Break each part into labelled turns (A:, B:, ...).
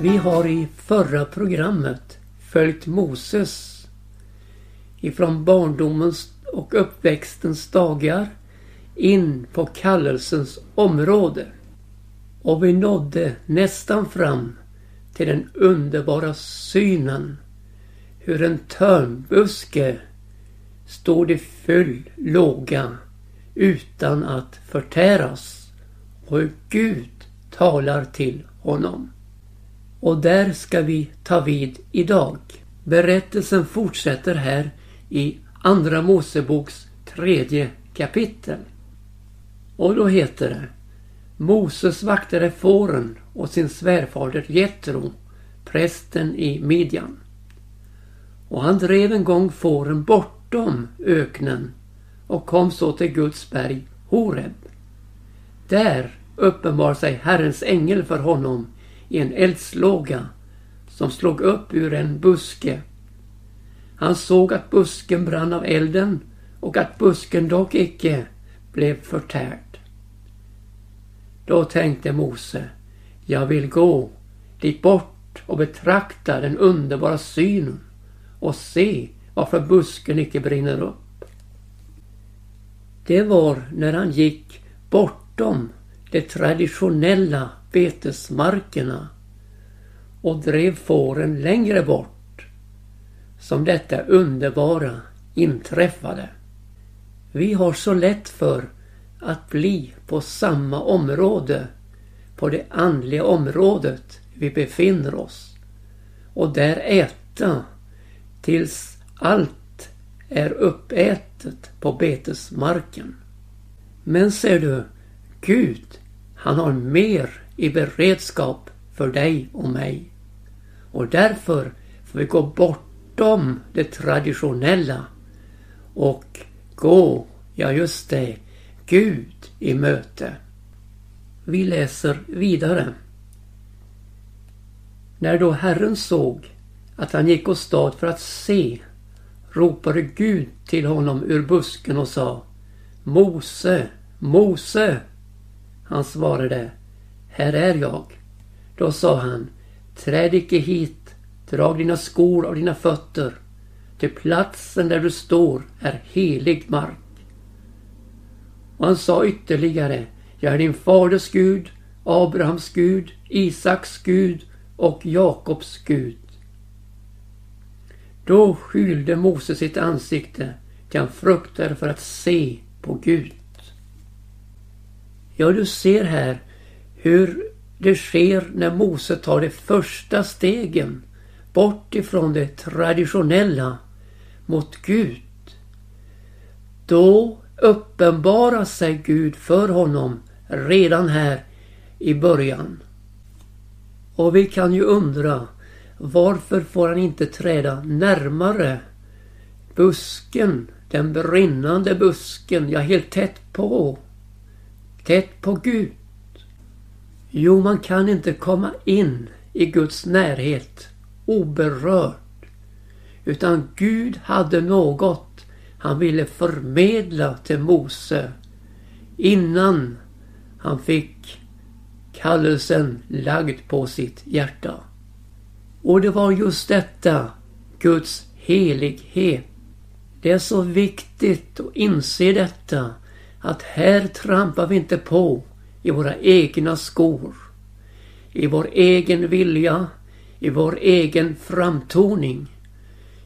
A: Vi har i förra programmet följt Moses ifrån barndomens och uppväxtens dagar in på kallelsens område. Och vi nådde nästan fram till den underbara synen hur en törnbuske stod i full låga utan att förtäras och hur Gud talar till honom. Och där ska vi ta vid idag. Berättelsen fortsätter här i Andra Moseboks tredje kapitel. Och då heter det Moses vaktade fåren och sin svärfader Jetro, prästen i Midjan. Och han drev en gång fåren bortom öknen och kom så till Guds berg Horeb. Där uppenbar sig Herrens ängel för honom i en eldslåga som slog upp ur en buske. Han såg att busken brann av elden och att busken dock icke blev förtärd. Då tänkte Mose, jag vill gå dit bort och betrakta den underbara synen och se varför busken icke brinner upp. Det var när han gick bortom det traditionella betesmarkerna och drev fåren längre bort som detta underbara inträffade. Vi har så lätt för att bli på samma område, på det andliga området vi befinner oss och där äta tills allt är uppätet på betesmarken. Men ser du, Gud, han har mer i beredskap för dig och mig. Och därför får vi gå bortom det traditionella och gå, ja just det, Gud i möte. Vi läser vidare. När då Herren såg att han gick åstad för att se ropade Gud till honom ur busken och sa Mose, Mose! Han svarade här är jag. Då sa han Träd icke hit, drag dina skor av dina fötter. Till platsen där du står är helig mark. Och han sa ytterligare Jag är din faders Gud, Abrahams Gud, Isaks Gud och Jakobs Gud. Då skylde Mose sitt ansikte till han fruktade för att se på Gud. Ja, du ser här hur det sker när Mose tar de första stegen bort ifrån det traditionella mot Gud. Då uppenbarar sig Gud för honom redan här i början. Och vi kan ju undra varför får han inte träda närmare busken, den brinnande busken, ja helt tätt på. Tätt på Gud. Jo, man kan inte komma in i Guds närhet oberörd. Utan Gud hade något han ville förmedla till Mose innan han fick kallelsen lagd på sitt hjärta. Och det var just detta, Guds helighet. Det är så viktigt att inse detta, att här trampar vi inte på i våra egna skor, i vår egen vilja, i vår egen framtoning.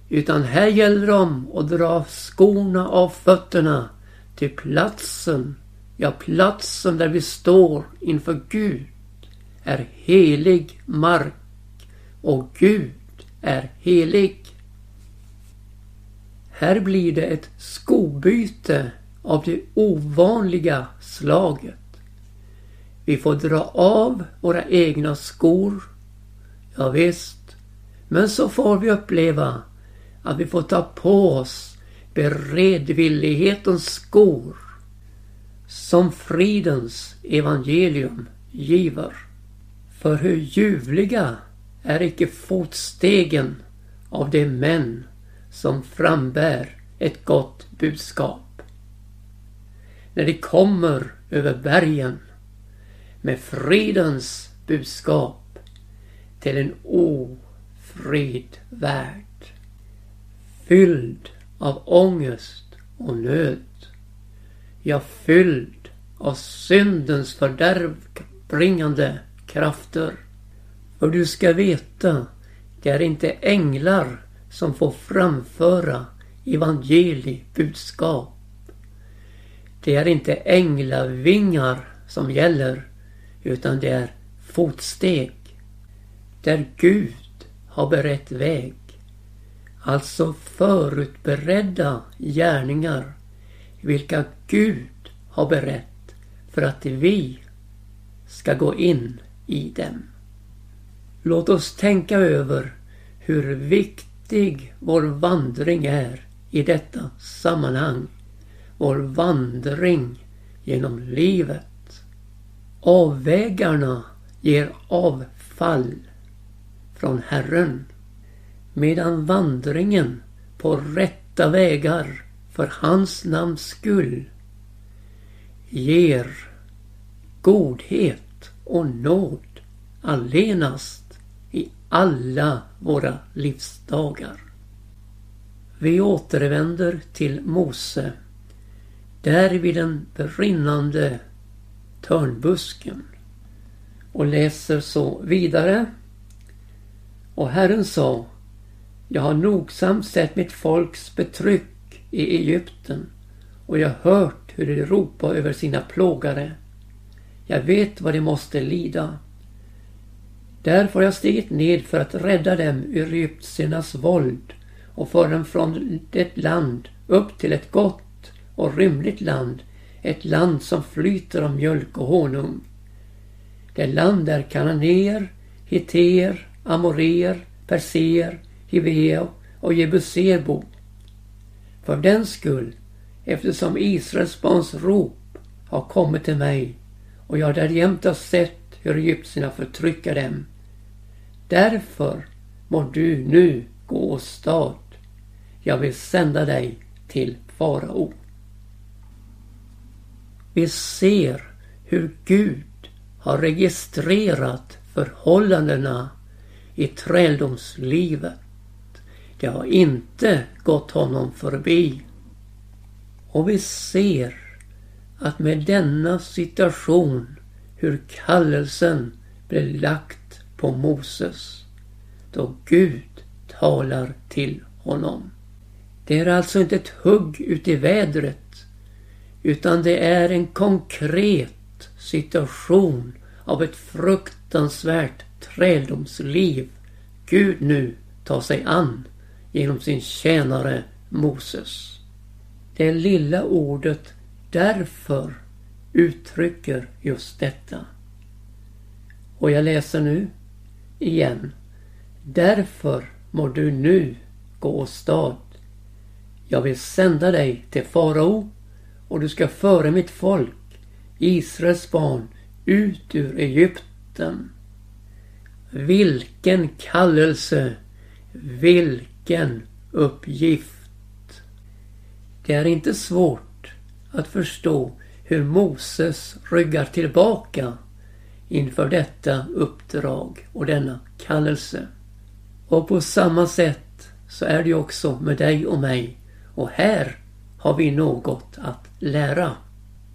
A: Utan här gäller det om att dra skorna av fötterna till platsen, ja platsen där vi står inför Gud är helig mark och Gud är helig. Här blir det ett skobyte av det ovanliga slaget. Vi får dra av våra egna skor. Ja, visst. Men så får vi uppleva att vi får ta på oss beredvillighetens skor som fridens evangelium giver. För hur ljuvliga är icke fotstegen av de män som frambär ett gott budskap. När de kommer över bergen med fridens budskap till en ofrid värld. Fylld av ångest och nöd. Ja, fylld av syndens fördärvbringande krafter. För du ska veta, det är inte änglar som får framföra evangeliebudskap. Det är inte änglavingar som gäller, utan det är fotsteg. Där Gud har berett väg. Alltså förutberedda gärningar vilka Gud har berett för att vi ska gå in i dem. Låt oss tänka över hur viktig vår vandring är i detta sammanhang. Vår vandring genom livet. Avvägarna ger avfall från Herren. Medan vandringen på rätta vägar för hans namns skull ger godhet och nåd allenast i alla våra livsdagar. Vi återvänder till Mose. Där vid den brinnande törnbusken och läser så vidare. Och Herren sa Jag har nogsamt sett mitt folks betryck i Egypten och jag har hört hur de ropar över sina plågare. Jag vet vad de måste lida. Därför har jag stigit ned för att rädda dem ur egyptiernas våld och föra dem från det land upp till ett gott och rymligt land, ett land som flyter av mjölk och honung. Det land där kananéer, hiteer, amoreer, perser, hiveo och jebuser bor. För den skull, eftersom Israels barns rop har kommit till mig och jag därjämte har sett hur egyptierna förtrycker dem. Därför må du nu gå åstad. Jag vill sända dig till farao. Vi ser hur Gud har registrerat förhållandena i träldomslivet. Det har inte gått honom förbi. Och vi ser att med denna situation hur kallelsen blev lagt på Moses då Gud talar till honom. Det är alltså inte ett hugg ut i vädret utan det är en konkret situation av ett fruktansvärt träldomsliv Gud nu tar sig an genom sin tjänare Moses. Det lilla ordet därför uttrycker just detta. Och jag läser nu igen. Därför må du nu gå åstad. Jag vill sända dig till farao och du ska föra mitt folk Israels barn ut ur Egypten. Vilken kallelse! Vilken uppgift! Det är inte svårt att förstå hur Moses ryggar tillbaka inför detta uppdrag och denna kallelse. Och på samma sätt så är det också med dig och mig. Och här har vi något att lära.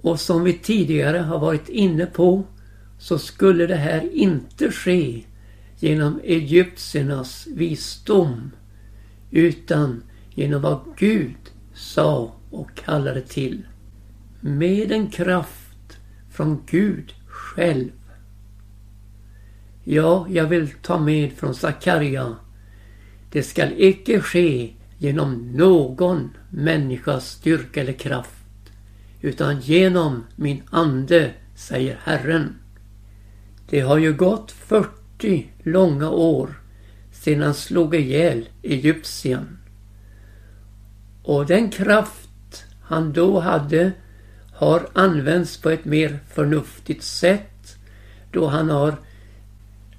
A: Och som vi tidigare har varit inne på så skulle det här inte ske genom egyptiernas visdom utan genom vad Gud sa och kallade till. Med en kraft från Gud själv. Ja, jag vill ta med från Sakarja. Det skall icke ske genom någon människas styrka eller kraft utan genom min ande, säger Herren. Det har ju gått 40 långa år sedan han slog ihjäl Egyptien. Och den kraft han då hade har använts på ett mer förnuftigt sätt då han har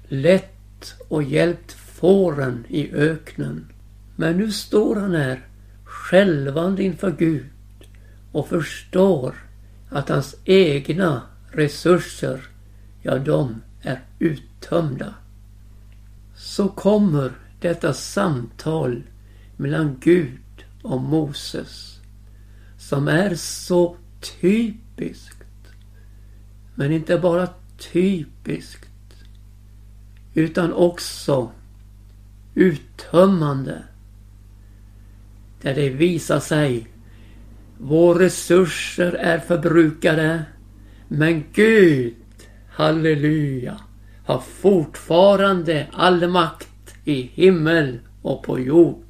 A: lett och hjälpt fåren i öknen. Men nu står han här skälvande inför Gud och förstår att hans egna resurser, ja de är uttömda. så kommer detta samtal mellan Gud och Moses som är så typiskt. Men inte bara typiskt utan också uttömmande. Där det visar sig våra resurser är förbrukade men Gud, halleluja, har fortfarande all makt i himmel och på jord.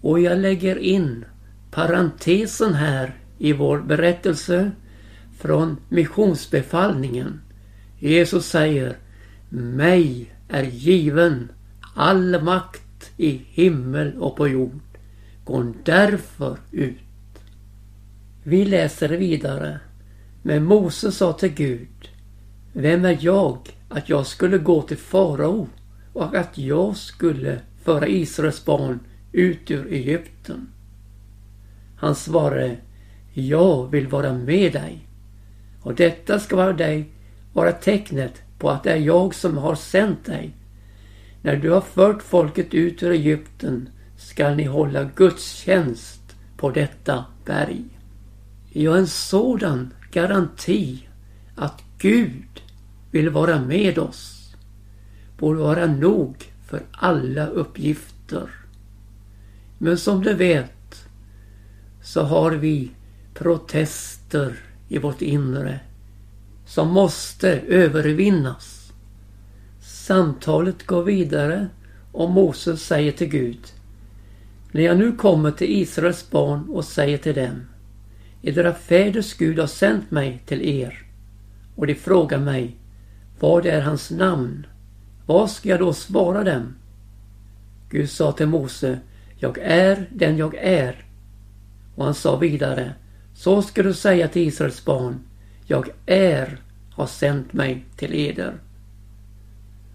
A: Och jag lägger in parentesen här i vår berättelse från missionsbefallningen. Jesus säger Mig är given all makt i himmel och på jord. Gå därför ut. Vi läser vidare. Men Mose sa till Gud Vem är jag att jag skulle gå till farao och att jag skulle föra Israels barn ut ur Egypten? Han svarade Jag vill vara med dig och detta ska vara dig vara tecknet på att det är jag som har sänt dig. När du har fört folket ut ur Egypten skall ni hålla gudstjänst på detta berg. Ja, en sådan garanti att Gud vill vara med oss borde vara nog för alla uppgifter. Men som du vet så har vi protester i vårt inre som måste övervinnas. Samtalet går vidare och Moses säger till Gud När jag nu kommer till Israels barn och säger till dem Edra fäders Gud har sänt mig till er och de frågar mig vad är hans namn? Vad ska jag då svara dem? Gud sa till Mose Jag är den jag är. Och han sa vidare Så ska du säga till Israels barn Jag är har sänt mig till eder.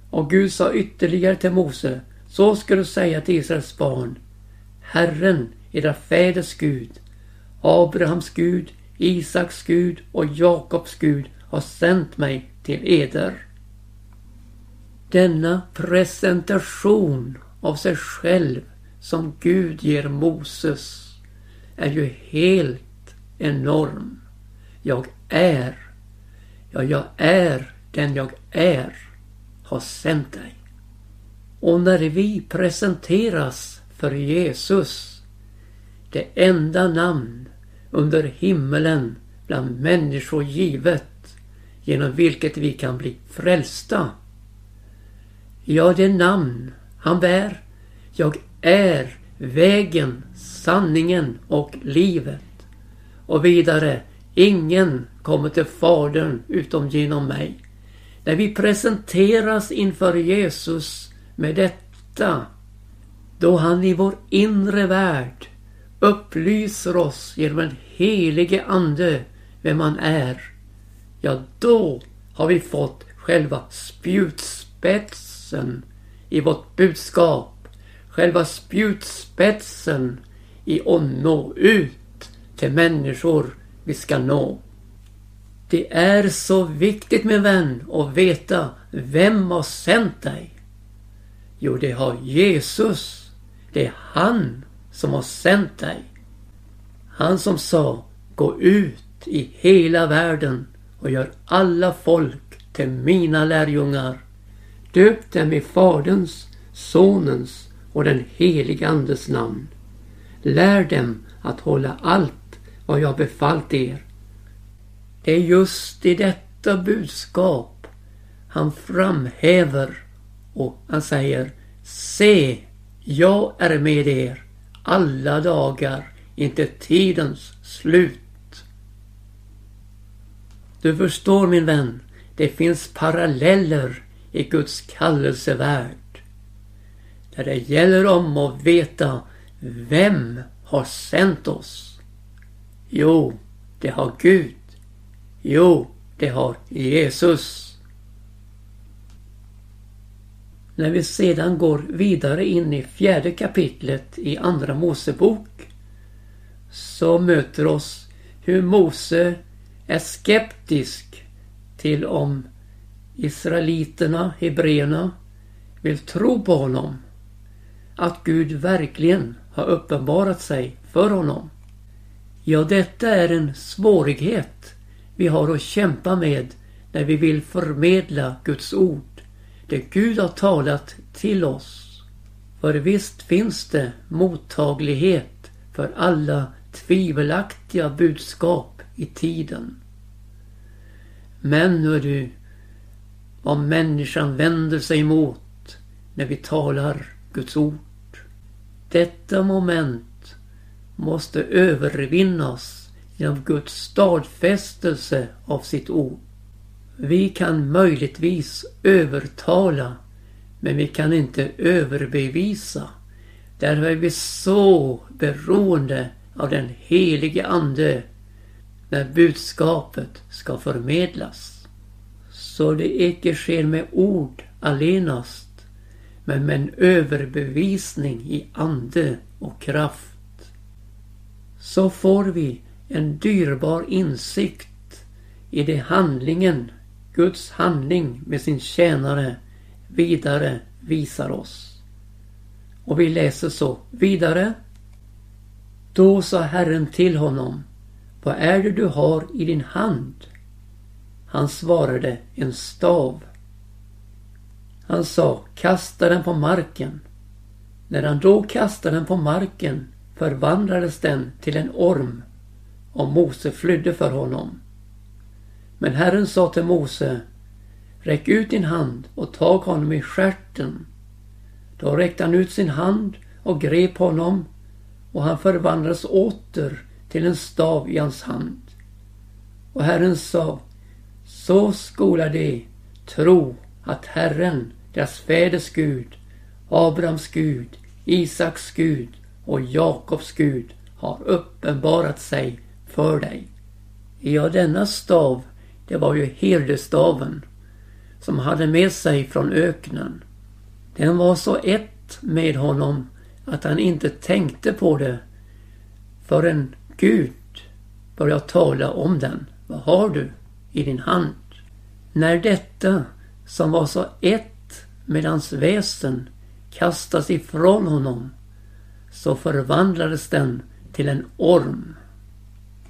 A: Och Gud sa ytterligare till Mose Så ska du säga till Israels barn Herren, era fäders Gud Abrahams Gud, Isaks Gud och Jakobs Gud har sänt mig till eder. Denna presentation av sig själv som Gud ger Moses är ju helt enorm. Jag är, ja, jag är den jag är, har sänt dig. Och när vi presenteras för Jesus, det enda namn under himmelen bland människor givet genom vilket vi kan bli frälsta. Ja, det namn han bär. Jag är vägen, sanningen och livet. Och vidare, ingen kommer till Fadern utom genom mig. När vi presenteras inför Jesus med detta, då han i vår inre värld upplyser oss genom den helige ande vem han är. Ja, då har vi fått själva spjutspetsen i vårt budskap. Själva spjutspetsen i att nå ut till människor vi ska nå. Det är så viktigt min vän att veta vem har sänt dig. Jo, det har Jesus. Det är han som har sänt dig. Han som sa Gå ut i hela världen och gör alla folk till mina lärjungar. Döp dem i Faderns, Sonens och den helige Andes namn. Lär dem att hålla allt vad jag befallt er. Det är just i detta budskap han framhäver och han säger Se, jag är med er alla dagar inte tidens slut. Du förstår min vän, det finns paralleller i Guds kallelsevärld. Där det gäller om att veta vem har sänt oss? Jo, det har Gud. Jo, det har Jesus. När vi sedan går vidare in i fjärde kapitlet i Andra Mosebok så möter oss hur Mose är skeptisk till om Israeliterna, hebreerna, vill tro på honom. Att Gud verkligen har uppenbarat sig för honom. Ja, detta är en svårighet vi har att kämpa med när vi vill förmedla Guds ord. Det Gud har talat till oss. För visst finns det mottaglighet för alla tvivelaktiga budskap i tiden. Men hör du, vad människan vänder sig emot när vi talar Guds ord. Detta moment måste övervinnas genom Guds stadfästelse av sitt ord. Vi kan möjligtvis övertala men vi kan inte överbevisa. Därför är vi så beroende av den helige Ande när budskapet ska förmedlas. Så det icke sker med ord allenast men med en överbevisning i ande och kraft. Så får vi en dyrbar insikt i det handlingen, Guds handling med sin tjänare vidare visar oss. Och vi läser så vidare. Då sa Herren till honom, vad är det du har i din hand? Han svarade, en stav. Han sa, kasta den på marken. När han då kastade den på marken förvandlades den till en orm och Mose flydde för honom. Men Herren sa till Mose, räck ut din hand och tag honom i skärten. Då räckte han ut sin hand och grep honom och han förvandlades åter till en stav i hans hand. Och Herren sa, så skola de tro att Herren, deras fäders Gud, Abrahams Gud, Isaks Gud och Jakobs Gud har uppenbarat sig för dig. Ja, denna stav, det var ju herdestaven som hade med sig från öknen. Den var så ett med honom att han inte tänkte på det förrän Gud började tala om den. Vad har du i din hand? När detta som var så ett med hans väsen kastas ifrån honom så förvandlades den till en orm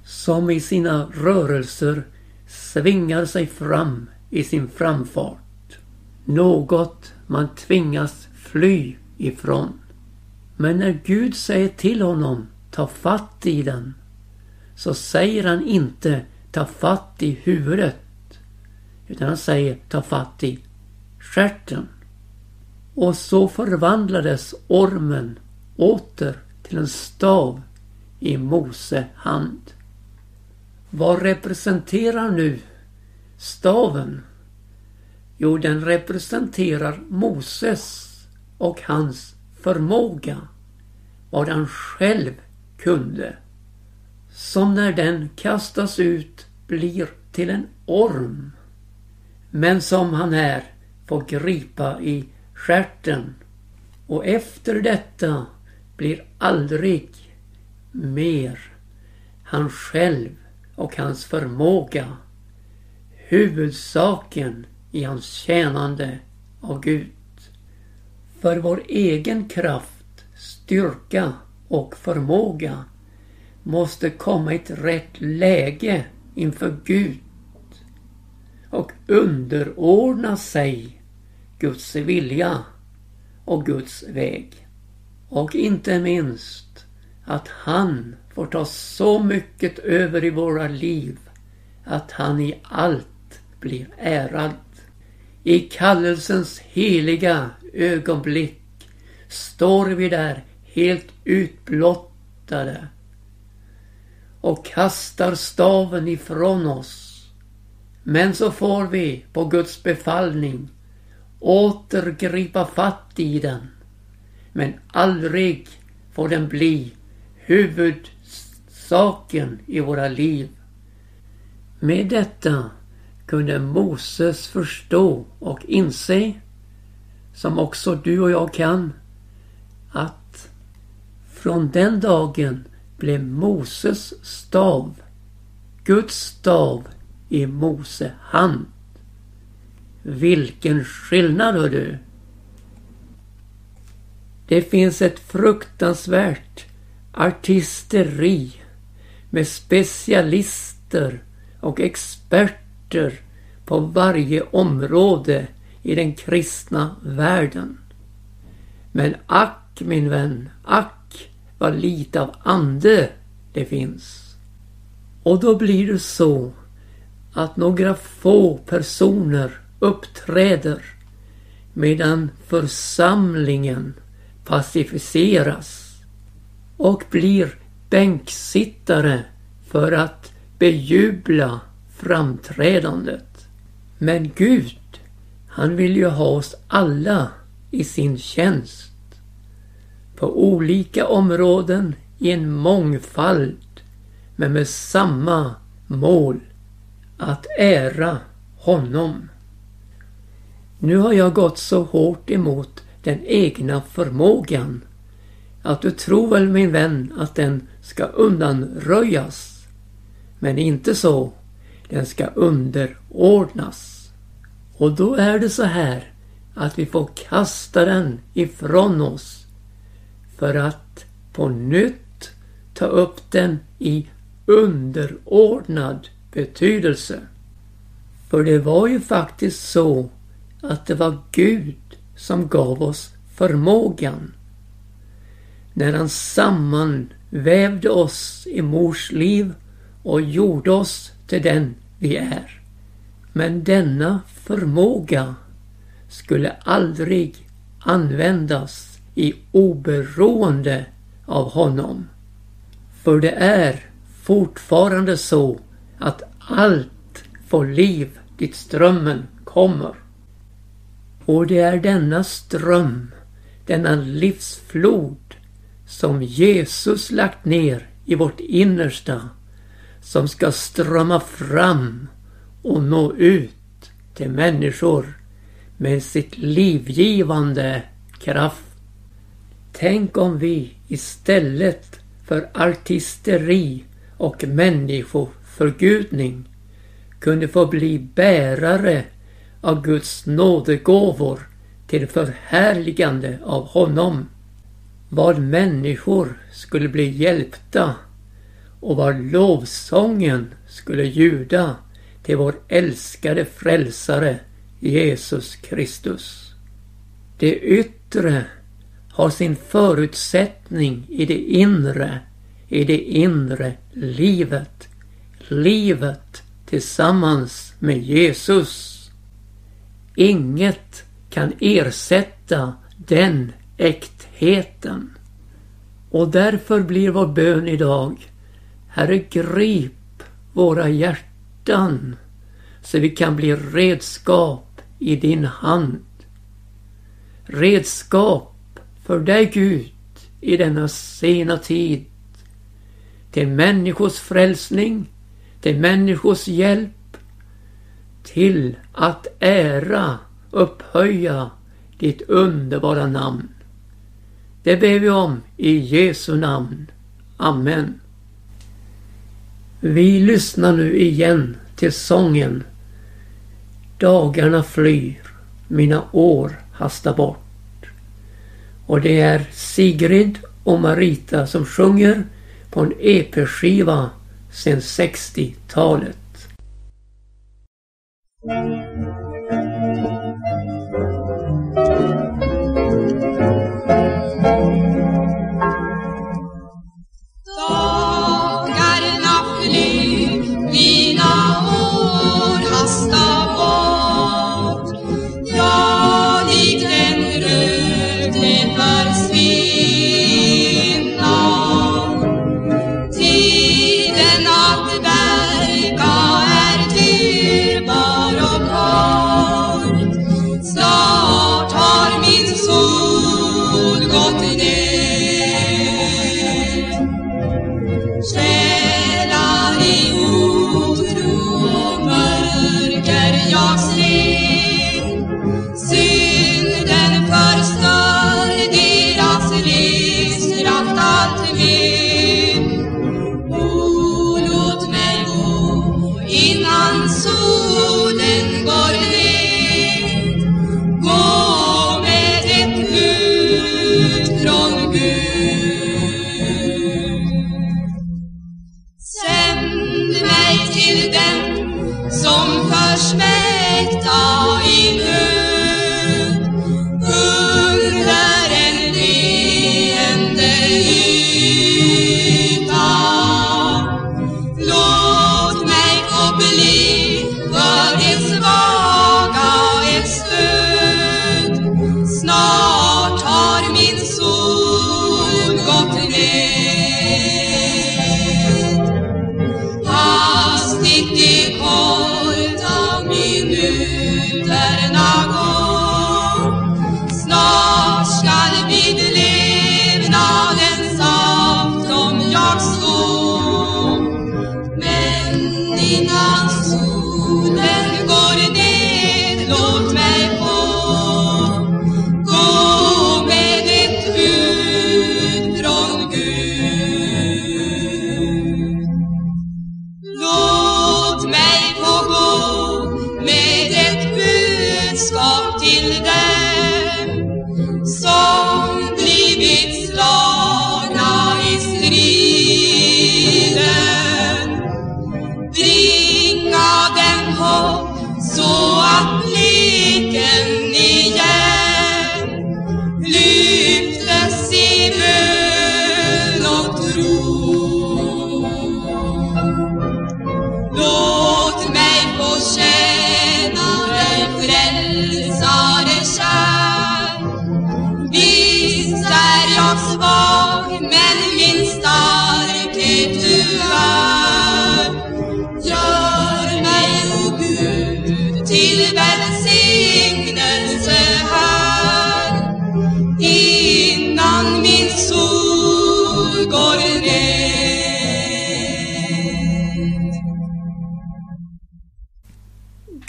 A: som i sina rörelser svingar sig fram i sin framfart. Något man tvingas fly ifrån. Men när Gud säger till honom ta fatt i den så säger han inte ta fatt i huvudet utan han säger ta fatt i stjärten. Och så förvandlades ormen åter till en stav i Mose hand. Vad representerar nu staven? Jo, den representerar Moses och hans förmåga. Vad han själv kunde. Som när den kastas ut blir till en orm. Men som han är får gripa i skärten. Och efter detta blir aldrig mer han själv och hans förmåga huvudsaken i hans tjänande av Gud. För vår egen kraft, styrka och förmåga måste komma i ett rätt läge inför Gud och underordna sig Guds vilja och Guds väg. Och inte minst att han får ta så mycket över i våra liv att han i allt blir ärad. I kallelsens heliga ögonblick står vi där helt utblottade och kastar staven ifrån oss. Men så får vi på Guds befallning åter gripa fatt i den. Men aldrig får den bli saken i våra liv. Med detta kunde Moses förstå och inse, som också du och jag kan, att från den dagen blev Moses stav, Guds stav i Mose hand. Vilken skillnad hör du! Det finns ett fruktansvärt artisteri med specialister och experter på varje område i den kristna världen. Men ack min vän, ack vad lite av ande det finns. Och då blir det så att några få personer uppträder medan församlingen pacificeras och blir bänksittare för att bejubla framträdandet. Men Gud, han vill ju ha oss alla i sin tjänst. På olika områden i en mångfald men med samma mål. Att ära honom. Nu har jag gått så hårt emot den egna förmågan att du tror väl min vän att den ska undanröjas. Men inte så. Den ska underordnas. Och då är det så här att vi får kasta den ifrån oss för att på nytt ta upp den i underordnad betydelse. För det var ju faktiskt så att det var Gud som gav oss förmågan. När han vävde oss i mors liv och gjorde oss till den vi är. Men denna förmåga skulle aldrig användas i oberoende av honom. För det är fortfarande så att allt får liv dit strömmen kommer. Och det är denna ström, denna livsflod som Jesus lagt ner i vårt innersta som ska strömma fram och nå ut till människor med sitt livgivande kraft. Tänk om vi istället för artisteri och människoförgudning kunde få bli bärare av Guds nådegåvor till förhärligande av honom. Vad människor skulle bli hjälpta och vad lovsången skulle ljuda till vår älskade frälsare Jesus Kristus. Det yttre har sin förutsättning i det inre, i det inre livet. Livet tillsammans med Jesus. Inget kan ersätta den äktheten. Och därför blir vår bön idag Herre grip våra hjärtan så vi kan bli redskap i din hand. Redskap för dig Gud i denna sena tid. Till människors frälsning, till människors hjälp till att ära, upphöja ditt underbara namn. Det ber vi om i Jesu namn. Amen. Vi lyssnar nu igen till sången Dagarna flyr, mina år hastar bort. Och det är Sigrid och Marita som sjunger på en EP-skiva sedan 60-talet.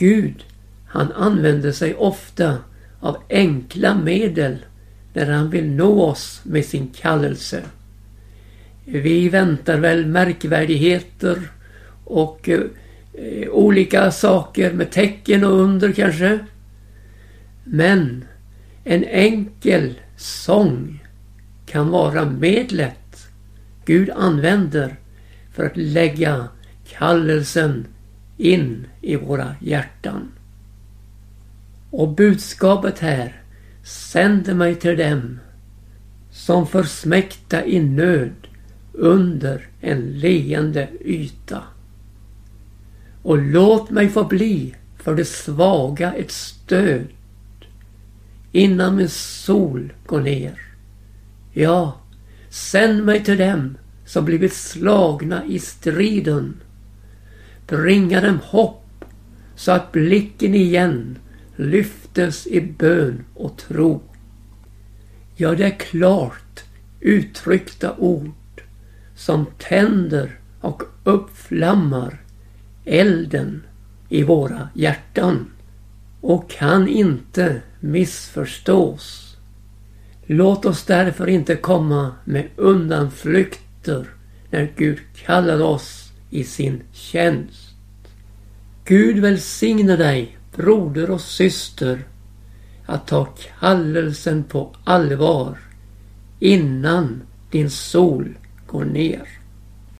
A: Gud, han använder sig ofta av enkla medel när han vill nå oss med sin kallelse. Vi väntar väl märkvärdigheter och eh, olika saker med tecken och under kanske. Men en enkel sång kan vara medlet Gud använder för att lägga kallelsen in i våra hjärtan. Och budskapet här sänder mig till dem som försmäkta i nöd under en leende yta. Och låt mig få bli för det svaga ett stöd innan min sol går ner. Ja, sänd mig till dem som blivit slagna i striden bringa dem hopp så att blicken igen lyftes i bön och tro. Ja, det är klart uttryckta ord som tänder och uppflammar elden i våra hjärtan och kan inte missförstås. Låt oss därför inte komma med undanflykter när Gud kallar oss i sin tjänst. Gud välsigne dig, broder och syster, att ta kallelsen på allvar innan din sol går ner.